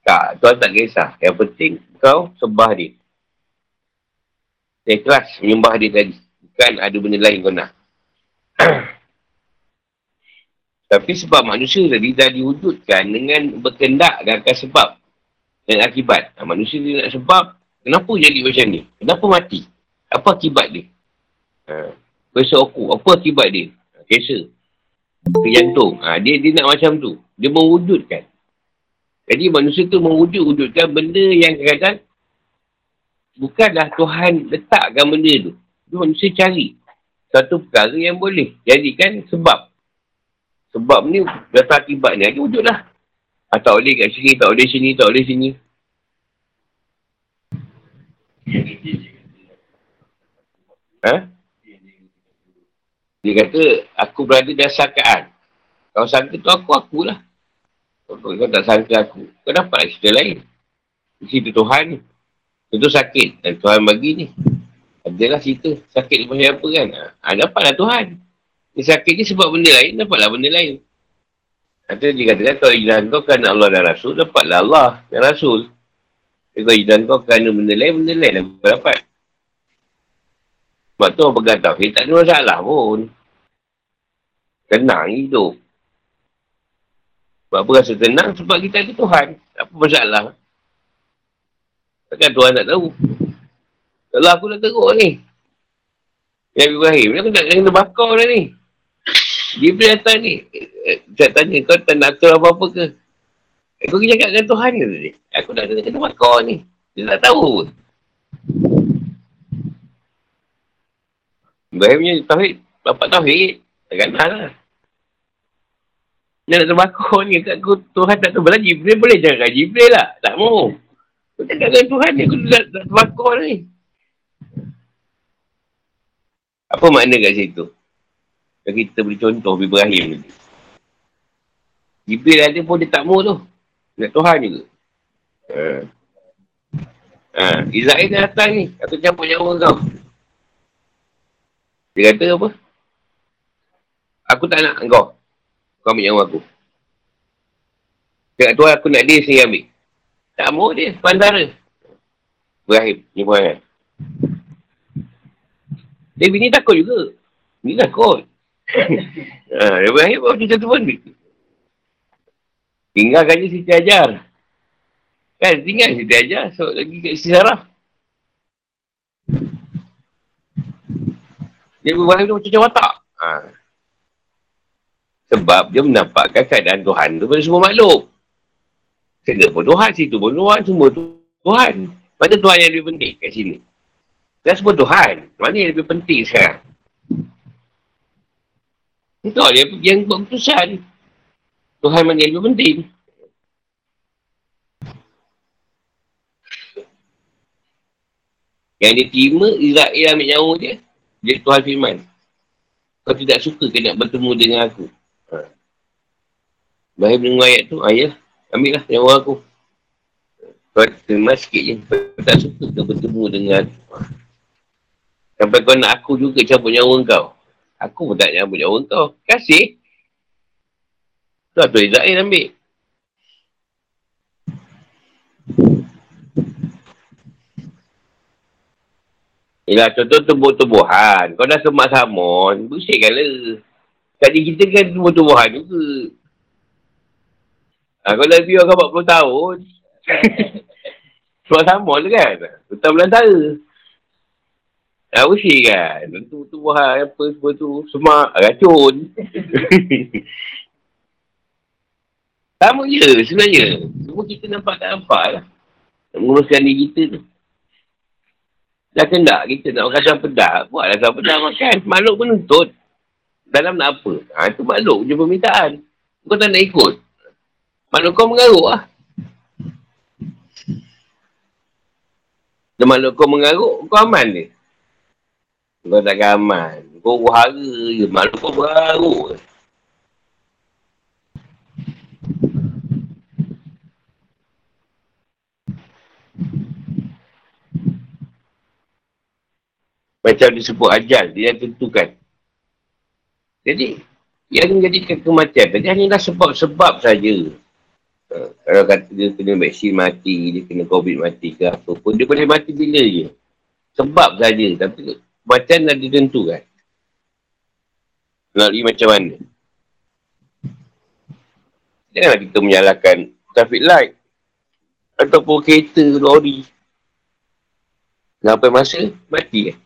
Tak, Tuhan tak kisah. Yang penting kau sembah dia. Dia ikhlas menyembah dia tadi. Bukan ada benda lain kau nak. Tapi sebab manusia tadi dah diwujudkan dengan berkendak dan akan sebab dan akibat. Ha, manusia dia nak sebab, kenapa jadi macam ni? Kenapa mati? Apa akibat dia? Ha, besok aku, apa akibat dia? Ha, Kesa. Kejantung. Ha, dia, dia nak macam tu. Dia mewujudkan. Jadi manusia tu mewujud-wujudkan benda yang kadang-kadang bukanlah Tuhan letakkan benda tu. Dia manusia cari satu perkara yang boleh jadikan sebab. Sebab ni datang akibat ni. Lagi wujudlah. Ah, tak boleh kat sini, tak boleh sini, tak boleh sini. Ha? Dia kata, aku berada dalam sangkaan. Kalau sangka tu aku, akulah. Kau, kau tak sangka aku. Kau dapat cerita lain. Cerita Tuhan ni. Itu sakit. Dan Tuhan bagi ni. Adalah cerita. Sakit macam apa kan. Ha, dapatlah Tuhan. Ni sakit ni sebab benda lain. Dapatlah benda lain. Kata dia katakan kalau hijrah kau kerana Allah dan Rasul, dapatlah Allah dan Rasul. Kalau hijrah kau kerana benda lain, benda lain kau dapat. Sebab tu orang pegang tauhid, tak ada masalah pun. Tenang hidup. Sebab apa rasa tenang? Sebab kita ada Tuhan. Apa masalah. Takkan Tuhan tak tahu. Kalau aku nak teruk ni. Yang Ibrahim, aku tak kena bakar dah ni. Dia boleh datang ni. Saya tanya, kau tak nak atur apa-apa ke? Aku eh, cakap dengan Tuhan ke tadi? Aku dah kena kena bakar ni. Dia tak tahu pun. Ibrahim punya tauhid. Bapak tauhid. Tak kena lah. Dia nak terbakar ni kat aku. Tuhan tak tahu. Belah Jibril boleh jangan Jibril lah. Tak mau. Aku cakap dengan Tuhan ni. Aku dah, dah terbakar ni. Apa makna kat situ? Kalau kita beri contoh Ibrahim ni. Jibril ada pun dia tak mau tu. Nak Tuhan juga. Ha. Ha. Israel dah datang ni. Aku campur nyawa kau. Dia kata apa? Aku tak nak kau. Kau ambil nyawa aku. Cakap Tuhan aku nak dia sendiri ambil. Tak mau dia. Pandara. Ibrahim. Ni pun kan. Dia bini takut juga. Ni takut ha, Ibrahim pun macam tu pun. Tinggalkan je Siti Ajar. Kan, tinggal Siti Ajar. So, lagi kat Siti Sarah. Dia Ibrahim tu macam watak. Ha. Sebab dia menampakkan keadaan Tuhan tu pada semua makhluk. Segala pun Tuhan, situ pun Tuhan, semua tu Tuhan. Mana Tuhan yang lebih penting kat sini? Dan semua Tuhan. Mana yang lebih penting sekarang? Itu dia yang buat keputusan. Tuhan mana yang lebih penting. Yang dia terima, Israel ambil nyawa dia. Dia Tuhan firman. Kau tidak suka ke nak bertemu dengan aku? Ha. Bahaya dengar ayat tu, ayah, ambil lah nyawa aku. Kau terima sikit je. Kau tak suka ke bertemu dengan aku? Ha. Sampai kau nak aku juga cabut nyawa kau. Aku pun tak nyambut nyawa kau. Kasih. Tu Abdul Izzahir ambil. Yelah, contoh tumbuh-tumbuhan. Kau dah semak samun, bersihkan lah. Tadi kita kan tumbuh-tumbuhan juga. Ha, kau dah biar kau 40 tahun. semak samun kan? Hutan belantara. Ah, bersih kan? Tu tu buah apa semua tu. Semak, racun. Sama je sebenarnya. Semua kita nampak tak nampak lah. Menguruskan diri kita tu. Dah kendak kita nak makan asam pedas. Buatlah asam pedas makan. Makhluk menuntut. Dalam nak apa? Ha, itu makhluk punya permintaan. Kau tak nak ikut. Makhluk kau mengaruk lah. Dan makhluk kau mengaruk, kau aman dia. Kau tak aman. Kau berhara je. Malu kau berharuk. Macam disebut ajal, dia tentukan. Jadi, yang menjadikan kematian tadi hanyalah sebab-sebab saja. Uh, kalau kata dia kena vaksin mati, dia kena COVID mati ke apa pun, dia boleh mati bila je. Sebab saja. Tapi kematian dah ditentukan. Melalui macam mana. Janganlah kita menyalahkan traffic light. Ataupun kereta, lori. Sampai masa, mati kan.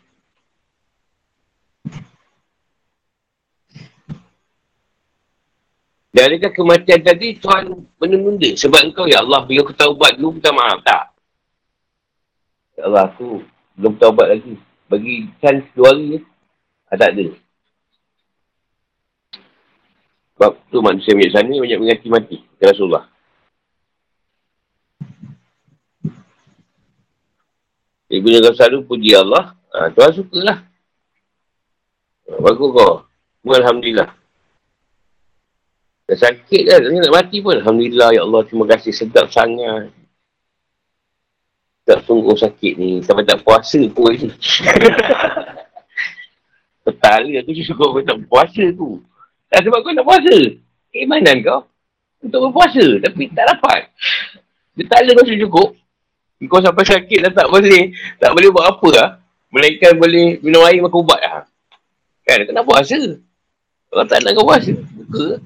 Dan adakah kematian tadi Tuhan menunda sebab engkau ya Allah bila aku taubat dulu minta maaf tak? Ya Allah aku belum taubat lagi. Bagi chance dua hari je. Ah, tak ada. Sebab tu manusia punya sana banyak mengati mati. Kata Rasulullah. Ibu Naga selalu puji Allah. Ha, Tuhan sukalah. Bagus kau. Alhamdulillah. Dah sakit kan, dia nak mati pun. Alhamdulillah, Ya Allah, terima kasih, sedap sangat. Tak sungguh sakit ni, sampai tak puasa pun. Petala tu cukup kau tak puasa tu. Tak sebab kau tak puasa. Keimanan kau. Untuk berpuasa, tapi tak dapat. Ada rasa cukup. Kau sampai sakit dah tak boleh, tak boleh buat apa lah. Melainkan boleh minum air makan ubat lah. Kan, kena puasa. Kalau tak nak kau puasa, buka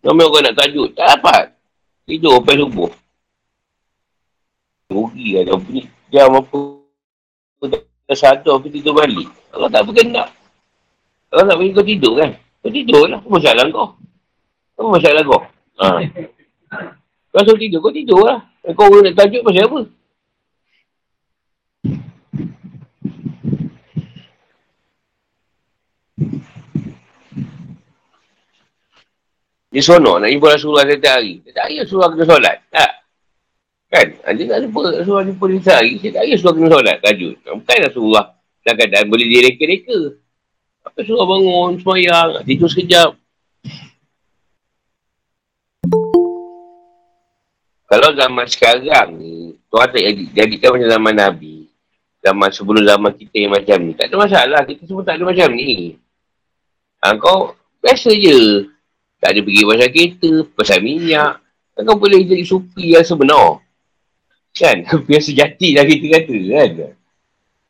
Ramai orang nak tajuk. Tak dapat. Tidur sampai subuh. Rugi lah dia punya jam apa. Dah sadar aku tidur balik. Kalau tak berkendak. Kalau tak bagi kau tidur kan. Kau tidur lah. Apa masalah kau? Apa masalah kau? Ha. Kau suruh tidur, kau tidur lah. Kau nak tajuk pasal apa? Dia sonok nak jumpa Rasulullah setiap hari. Setiap hari Rasulullah kena solat. Tak? Kan? Ah, dia nak jumpa Rasulullah jumpa dia setiap hari. Setiap hari Rasulullah kena solat. Tajud. Bukan Rasulullah dalam keadaan boleh direka-reka. Apa Rasulullah bangun, semayang, tidur sekejap. Kalau zaman sekarang ni, Tuhan tak jadi, jadikan macam zaman Nabi. Zaman sebelum zaman kita yang macam ni. Tak ada masalah. Kita semua tak ada macam ni. Ha, kau biasa je. Tak ada pergi pasal kereta, pasal minyak. Kau boleh jadi supi yang sebenar. Kan? Yang sejati lah kita kata kan.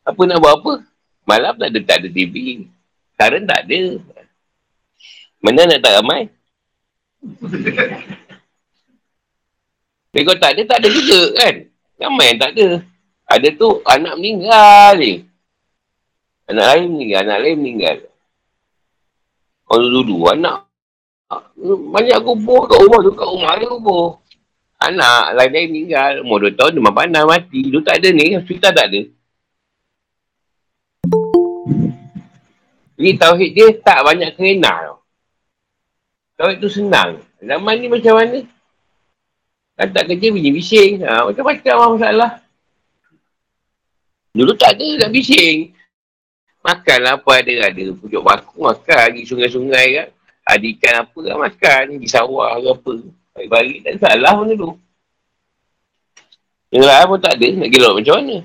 Apa nak buat apa? Malam tak ada, tak ada TV. Sekarang tak ada. Mana nak tak ramai? Tapi kau tak ada, tak ada juga kan? Ramai yang tak ada. Ada tu anak meninggal ni. Anak lain meninggal, anak lain meninggal. Orang dulu-dulu anak banyak kubur kat rumah tu, kat rumah ada kubur. Anak lain lain meninggal, umur 2 tahun, demam panas, mati. Dulu tak ada ni, hospital tak ada. Jadi tauhid dia tak banyak kena tau. Tauhid tu senang. Zaman ni macam mana? Kan tak kerja bunyi bising. Ha, macam-macam lah masalah. Dulu tak ada nak bising. Makanlah apa ada. Ada pujuk baku makan. Pergi sungai-sungai kan. Ada ikan apa kan makan. Di sawah ke apa. Bagi-bagi tak salah pun dulu. Yang lain pun tak ada. Nak gelap macam mana.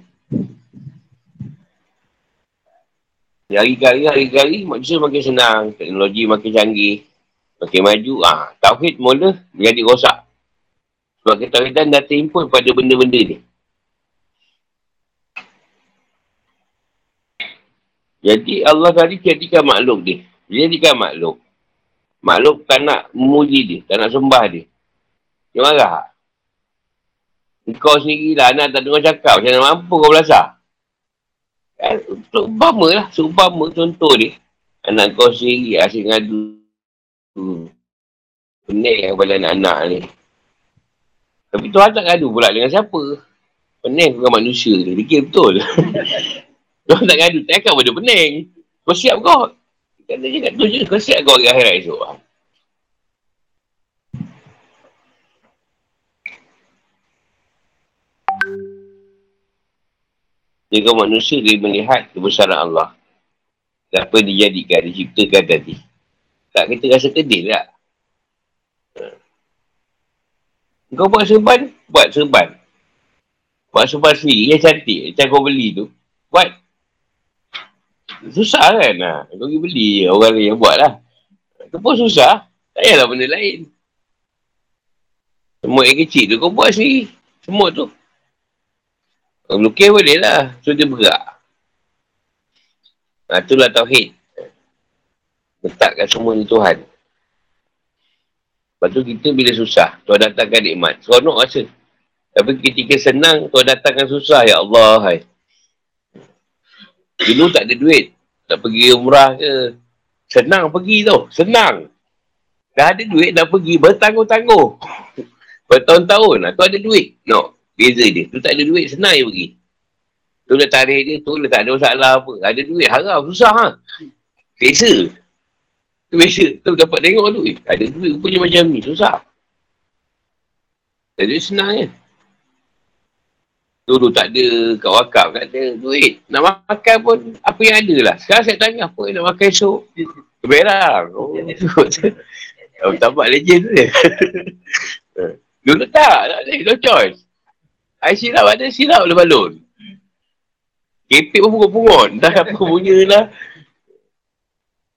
Hari-hari, hari-hari manusia makin senang. Teknologi makin canggih. Makin maju. Ah, Tauhid mula menjadi rosak. Sebab ketahuidan dah terimpun pada benda-benda ni. Jadi Allah tadi jadikan makhluk dia. Dia jadikan makhluk. Makhluk tak nak memuji dia, tak nak sembah dia. Dia marah. Kau sendiri lah, anak tak dengar cakap. Macam mana mampu kau belasah? Kan? Seumpama lah, seumpama contoh dia. Anak kau sendiri asyik ngadu. Pening kepada anak-anak ni. Tapi Tuhan tak ngadu pula dengan siapa. Pening bukan manusia tu. Fikir betul. Tuhan tak ngadu. Tak akan pada pening. Kau siap kau. Kata je kat tu je, kau siap kau hari akhirat esok. Jika manusia dia melihat kebesaran Allah. Apa dijadikan, diciptakan tadi. Tak kita rasa kedil tak? Kau buat serban, buat serban. Buat serban sendiri, yang cantik. Macam kau beli tu. Buat. Susah kan? Ha. Kau pergi beli, orang lain yang buat lah. Itu pun susah. Tak payahlah benda lain. Semut yang kecil tu, kau buat sendiri. Semut tu. Kau melukis boleh lah. So dia bergerak. Ha, itulah Tauhid. Letakkan semua ni Tuhan. Lepas tu kita bila susah, Tuhan datangkan nikmat. Seronok rasa. Tapi ketika senang, Tuhan datangkan susah. Ya Allah, hai. Dulu tak ada duit. Nak pergi umrah ke. Senang pergi tu. Senang. Dah ada duit, dah pergi. Bertangguh-tangguh. Bertahun-tahun lah. Tu ada duit. No. Beza dia. Tu tak ada duit, senang je pergi. Tu dah tarikh dia, tu dah tak ada masalah apa. Ada duit, haram. Susah ha. Biasa. Tu biasa. Tu dapat tengok tu. Eh, ada duit punya macam ni. Susah. Jadi senang je. Dulu tak ada kat wakaf, tak ada duit. Nak makan pun apa yang ada lah. Sekarang saya tanya apa yang nak makan esok. Keberang. Oh, tak buat legend tu dia. Dulu tak, tak ada. No choice. Air silap ada, silap boleh balon. Kepik pun pungut-pungut. Dah apa punya lah.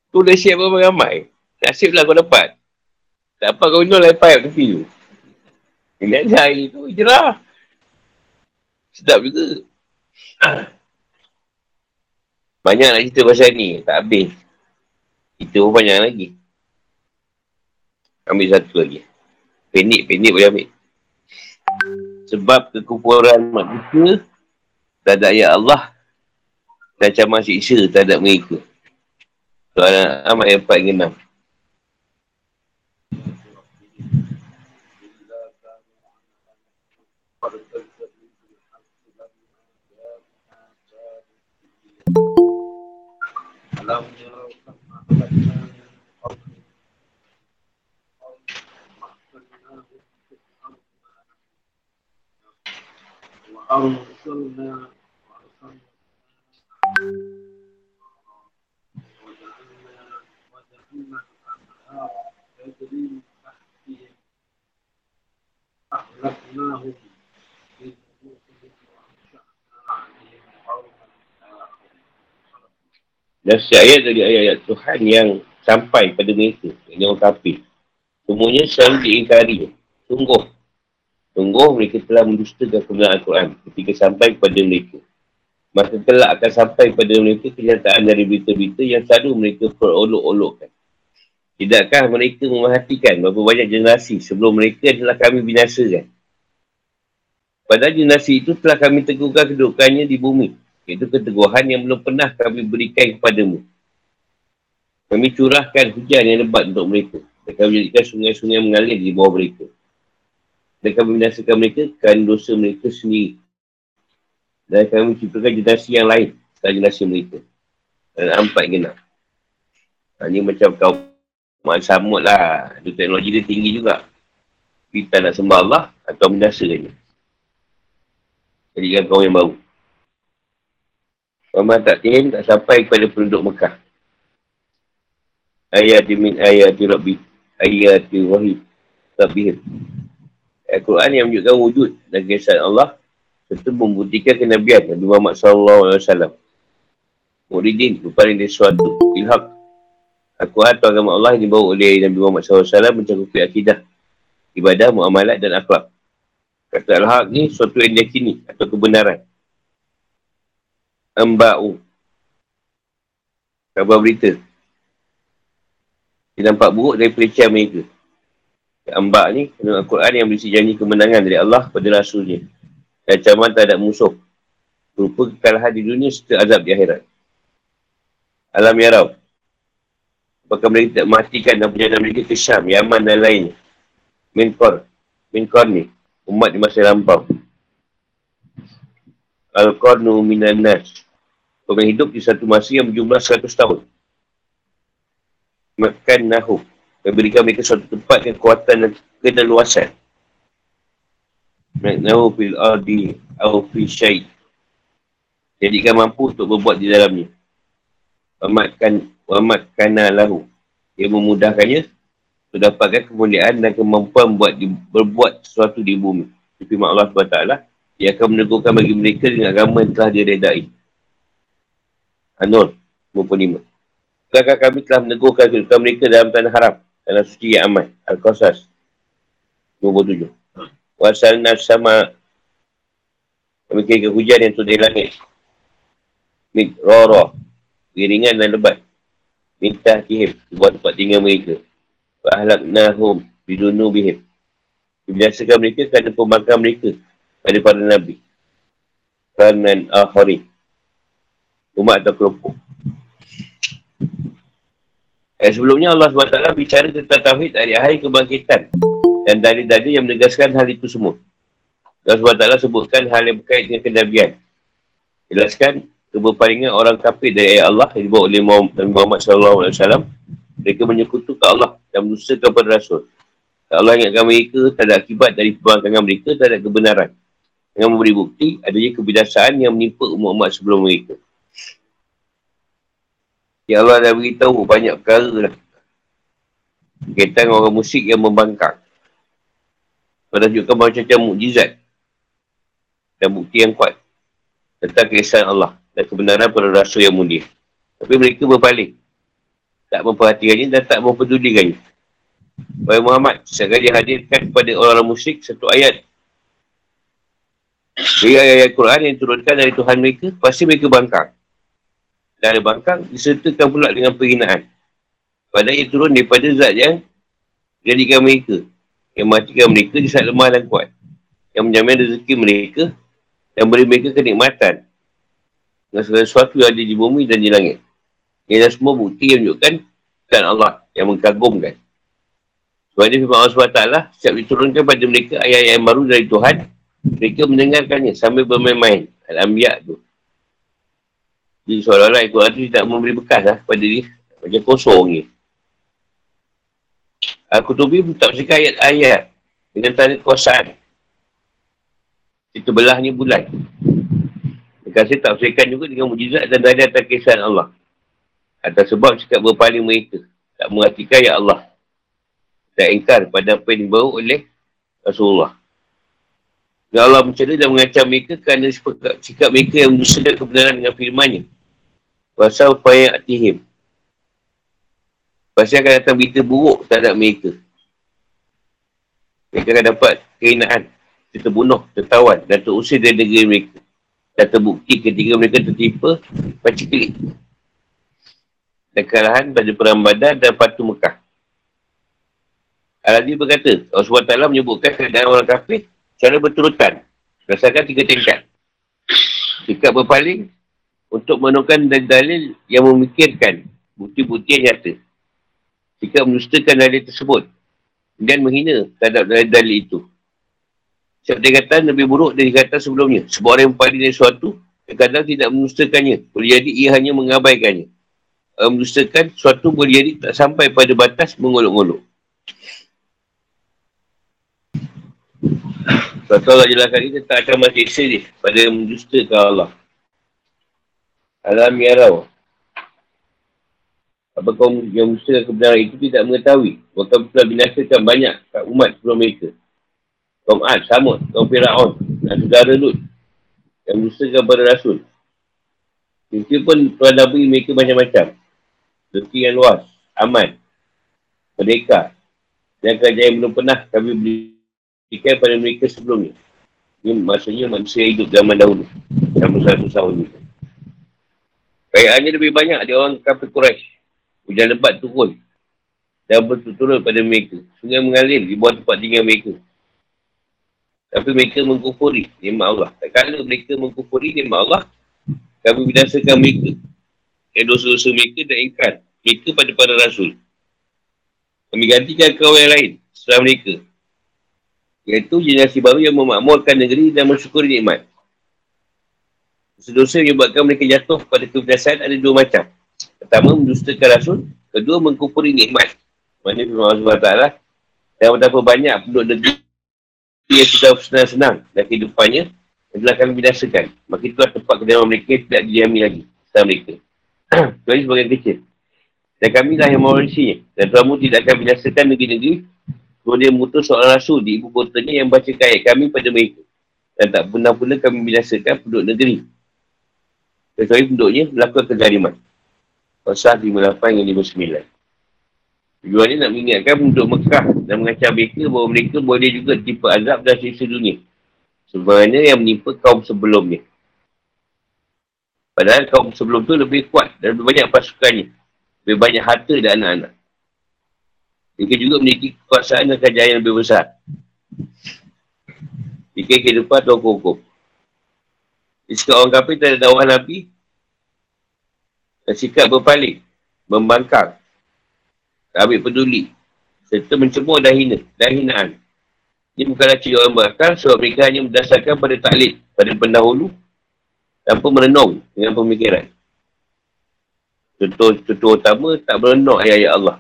Tu dah siap ramai-ramai. Nasib lah kau dapat. Tak apa kau lepas air tepi tu. Ini ada air tu, jerah. Sedap juga. Banyak nak cerita pasal ni. Tak habis. Kita pun banyak lagi. Ambil satu lagi. Pendek, pendek boleh ambil. Sebab kekufuran manusia terhadap ayat Allah dan macam siksa terhadap mereka. Soalan amat yang 4 hingga 6. أرسلنا Dan setiap ayat dari ayat-ayat Tuhan yang sampai pada mereka, yang orang kafir. Semuanya selalu diingkari. Sungguh. Sungguh mereka telah mendustakan kebenaran Al-Quran ketika sampai kepada mereka. Maka kelak akan sampai kepada mereka kenyataan dari berita-berita yang selalu mereka perolok-olokkan. Tidakkah mereka memerhatikan berapa banyak generasi sebelum mereka adalah kami binasakan? Padahal generasi itu telah kami teguhkan kedudukannya di bumi Iaitu keteguhan yang belum pernah kami berikan kepadamu. Kami curahkan hujan yang lebat untuk mereka. Dan kami jadikan sungai-sungai mengalir di bawah mereka. Dan kami binasakan mereka kerana dosa mereka sendiri. Dan kami menciptakan generasi yang lain setelah generasi mereka. Dan empat genap. Ha, ini macam kau Mak samut lah. Itu teknologi dia tinggi juga. Kita nak sembah Allah atau binasakannya. Jadikan kau yang baru. Paman tak tihin tak sampai kepada penduduk Mekah. Ayat min ayat Rabbi. Ayat wahid. Rabbihim. Al-Quran yang menunjukkan wujud dan kisah Allah serta membuktikan kenabian Nabi Muhammad SAW. Muridin berpaling dari suatu ilhaq. Al-Quran atau agama Allah yang dibawa oleh Nabi Muhammad SAW mencakupi akidah, ibadah, muamalat dan akhlak. Kata Al-Haq ni suatu yang diyakini atau kebenaran emba'u. Khabar berita. Dia nampak buruk dari pelecehan mereka. Embak ni, menurut Al-Quran yang berisi janji kemenangan dari Allah pada Rasulnya. Dan ancaman tak ada musuh. Berupa kekalahan di dunia serta azab di akhirat. Alam Yarau. Apakah mereka tidak matikan dan perjalanan mereka ke Syam, Yaman dan lainnya. Minkor. Minkor ni. Umat di masa lampau. Al-Qarnu minan nas. Orang hidup di satu masa yang berjumlah 100 tahun. Makan nahu. Memberikan mereka suatu tempat yang kekuatan dan kedaluasan. Nahu fil ardi au fi syait. Jadikan mampu untuk berbuat di dalamnya. Wamatkan wamatkan lahu. Dia memudahkannya untuk dapatkan kemuliaan dan kemampuan buat di, berbuat sesuatu di bumi. Tapi Allah SWT, dia akan menegurkan bagi mereka dengan agama yang telah diredai. Anur 55. Bukankah kami telah menegurkan kedudukan mereka dalam tanah haram, tanah suci yang aman. Al-Qasas 27. Wasalna sama kami kira hujan yang turun dari langit. Roro. Giringan dan lebat. Minta kihim. Buat tempat tinggal mereka. Fa'ahlaknahum bidunu bihim. Dibinasakan mereka kerana pembangkang mereka pada para Nabi. Kanan akhari. Umat atau kelompok. Eh, sebelumnya Allah SWT bicara tentang Tauhid dari hari kebangkitan dan dari-dari yang menegaskan hal itu semua. Allah SWT sebutkan hal yang berkait dengan kenabian. Jelaskan keberpalingan orang kafir dari ayat Allah yang dibawa oleh Muhammad SAW. Mereka menyekutukan Allah dan menusakan kepada Rasul. Allah ingatkan mereka tak ada akibat dari pembangkangan mereka tak ada kebenaran. Dengan memberi bukti, adanya kebidasaan yang menimpa umat-umat sebelum mereka. Ya Allah dah beritahu banyak perkara lah. Kaitan orang musyrik yang membangkang. Pada tunjukkan macam-macam mukjizat dan bukti yang kuat tentang kisah Allah dan kebenaran para rasul yang mulia. Tapi mereka berpaling. Tak memperhatikannya dan tak mempedulikannya. Baik Muhammad, sekali dia hadirkan kepada orang-orang musyrik satu ayat. Dari ayat-ayat Quran yang turunkan dari Tuhan mereka, pasti mereka bangkang. Ada bangkang, disertakan pula dengan perhinaan. Padahal ia turun daripada zat yang jadikan mereka. Yang matikan mereka di saat lemah dan kuat. Yang menjamin rezeki mereka dan beri mereka kenikmatan dengan segala sesuatu yang ada di bumi dan di langit. Ini adalah semua bukti yang menunjukkan dan Allah yang mengkagumkan. Sebab ini firman Allah SWT, setiap diturunkan pada mereka ayat-ayat yang baru dari Tuhan, mereka mendengarkannya sambil bermain-main. Al-Ambiyak tu. Jadi seolah-olah Al-Quran tu tidak memberi bekas lah pada dia. Macam kosong ni. Al-Qutubi pun tak bersikap ayat-ayat dengan tanda kuasaan kita belahnya bulan. Dikasih tak usahkan juga dengan mujizat dan dari atas kisah Allah. Atas sebab cakap berpaling mereka. Tak mengertikan ya Allah. Tak ingkar pada apa yang dibawa oleh Rasulullah. Ya Allah mencari dan mengancam mereka kerana sikap mereka yang mendusakan kebenaran dengan firmannya. Pasal upaya atihim. Pasal akan datang berita buruk terhadap mereka. Mereka akan dapat keinaan kita bunuh, tertawan dan terusir dari negeri mereka. Dan terbukti ketika mereka tertimpa paciklik. Dan kekalahan pada perang badan dan patu Mekah. Al-Adi berkata, Allah SWT menyebutkan keadaan orang kafir secara berturutan. Berdasarkan tiga tingkat. Tingkat berpaling untuk menemukan dalil yang memikirkan bukti-bukti yang nyata. Tingkat menustakan dalil tersebut dan menghina terhadap dalil-dalil itu. Setiap tingkatan lebih buruk dari tingkatan sebelumnya. Sebab orang yang paling dari sesuatu, kadang tidak menustakannya. Boleh jadi ia hanya mengabaikannya. Orang menustakan sesuatu boleh jadi tak sampai pada batas mengolok-ngolok. Sebab Allah jelaskan ini tak akan masih sedih pada mendustakan Allah. Alam yarau. Apa kaum yang mendustakan kebenaran itu tidak mengetahui. Bahkan telah binasakan banyak kat umat sebelum mereka. Kaum Ad, Samud, kaum Fir'aun dan saudara Lut yang berusaha kepada Rasul. Mereka pun Tuhan Nabi mereka macam-macam. Rezeki yang luas, aman, merdeka dan kerajaan yang belum pernah kami berikan pada mereka sebelumnya. Ini maksudnya manusia hidup zaman dahulu. Zaman satu tahun ni. Kayaannya lebih banyak di orang kafir Quraisy. Hujan lebat turun dan berturut-turut pada mereka. Sungai mengalir di bawah tempat tinggal mereka. Tapi mereka mengkufuri nikmat Allah. Kalau mereka mengkufuri nikmat Allah, kami binasakan mereka. Dan dosa-dosa mereka dan ingkar. Mereka pada para rasul. Kami gantikan kau yang lain setelah mereka. Iaitu generasi baru yang memakmurkan negeri dan mensyukuri nikmat. Dosa-dosa yang menyebabkan mereka jatuh pada kebiasaan ada dua macam. Pertama, mendustakan rasul. Kedua, mengkufuri nikmat. Maksudnya, Allah SWT. Dan betapa banyak penduduk negeri ia sudah senang-senang dan kehidupannya adalah kami binasakan. Maka itulah tempat kediaman mereka tidak didiami lagi setelah mereka. Kecuali sebagian kecil. Dan kami lah yang mewarisinya. Dan Tuhanmu tidak akan binasakan negeri-negeri. Kemudian mutus seorang rasul di ibu kotanya yang baca ayat kami pada mereka. Dan tak pernah pula kami binasakan penduduk negeri. Kecuali penduduknya melakukan kezaliman. Pasal 58 yang 59. Tujuannya nak mengingatkan penduduk Mekah dan mengacau mereka bahawa mereka boleh juga tipe azab dan siksa dunia. Sebenarnya yang menimpa kaum sebelumnya. Padahal kaum sebelum tu lebih kuat dan lebih banyak pasukannya. Lebih banyak harta dan anak-anak. Mereka juga memiliki kekuasaan dan kejayaan yang lebih besar. Fikir kehidupan atau hukum-hukum. Jika orang kafir tak ada dakwah Nabi, dan sikap berpaling, membangkang, tak ambil peduli, serta mencemur dan hina, dan hinaan. Ini bukanlah ciri orang berakal sebab mereka hanya berdasarkan pada taklid, pada pendahulu, tanpa merenung dengan pemikiran. Contoh-contoh utama, tak merenung ayat-ayat Allah.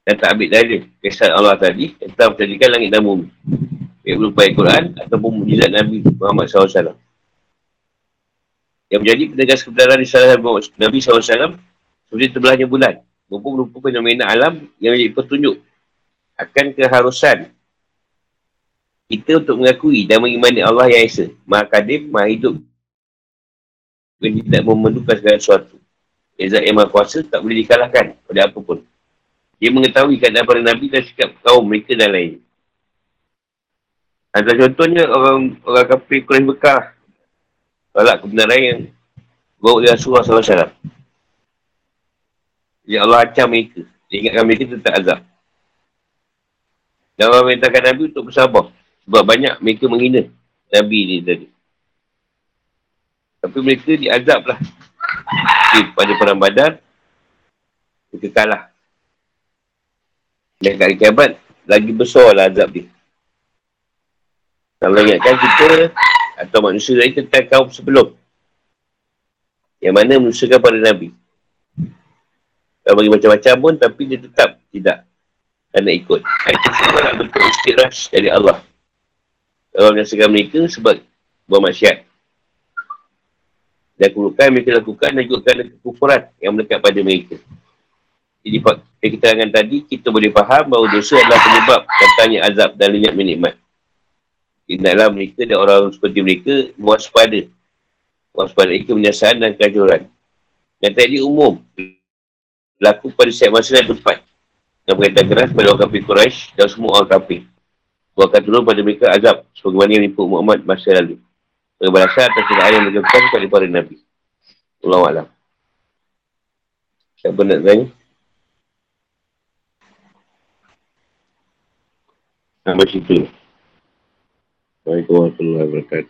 Dan tak ambil dalil kisah Allah tadi, telah menjadikan langit dan bumi. Baik berupa Al-Quran ataupun mujizat Nabi Muhammad SAW. Yang menjadi penegas kebenaran risalah Nabi SAW seperti terbelahnya bulan. Maupun berupa fenomena alam yang menjadi petunjuk akan keharusan kita untuk mengakui dan mengimani Allah yang Esa, Maha Kadim, Maha Hidup dan tidak memerlukan segala sesuatu. Ezat yang Maha Kuasa tak boleh dikalahkan oleh apapun. Dia mengetahui keadaan para Nabi dan sikap kaum mereka dan lain. Ada contohnya orang orang kafir Quraisy Bekah tolak kebenaran yang bawa oleh Rasulullah SAW. Ya Allah acam mereka. Dia ingatkan mereka tetap azab. Dan Allah memintakan Nabi untuk bersabar. Sebab banyak mereka menghina Nabi ni tadi. Tapi mereka diazab lah. Okay, pada perang badan, mereka kalah. Dan kat kiamat, lagi besar lah azab dia. Kalau ingatkan kita atau manusia lain tentang kaum sebelum. Yang mana menusakan pada Nabi. Kalau bagi macam-macam pun tapi dia tetap tidak. Dan nak ikut. Itu semua bentuk istirahat dari Allah. Allah menyaksikan mereka sebab buat maksiat. Dan kurukan mereka lakukan dan juga kerana kekufuran yang melekat pada mereka. Jadi dari keterangan tadi, kita boleh faham bahawa dosa adalah penyebab datangnya azab dan lenyap menikmat. Hendaklah mereka dan orang seperti mereka waspada. Waspada itu penyiasaan dan kehancuran. Dan tadi umum. Berlaku pada setiap masa dan tempat. Dan berkaitan keras pada orang kafir Quraisy dan semua orang kafir. Buat akan turun pada mereka azab. Sebagaimana yang menimpa Muhammad masa lalu. Sebagai atas keadaan yang berkaitan kepada para Nabi. Allah Alam. Siapa nak tanya? Sampai situ. Wide open, I will get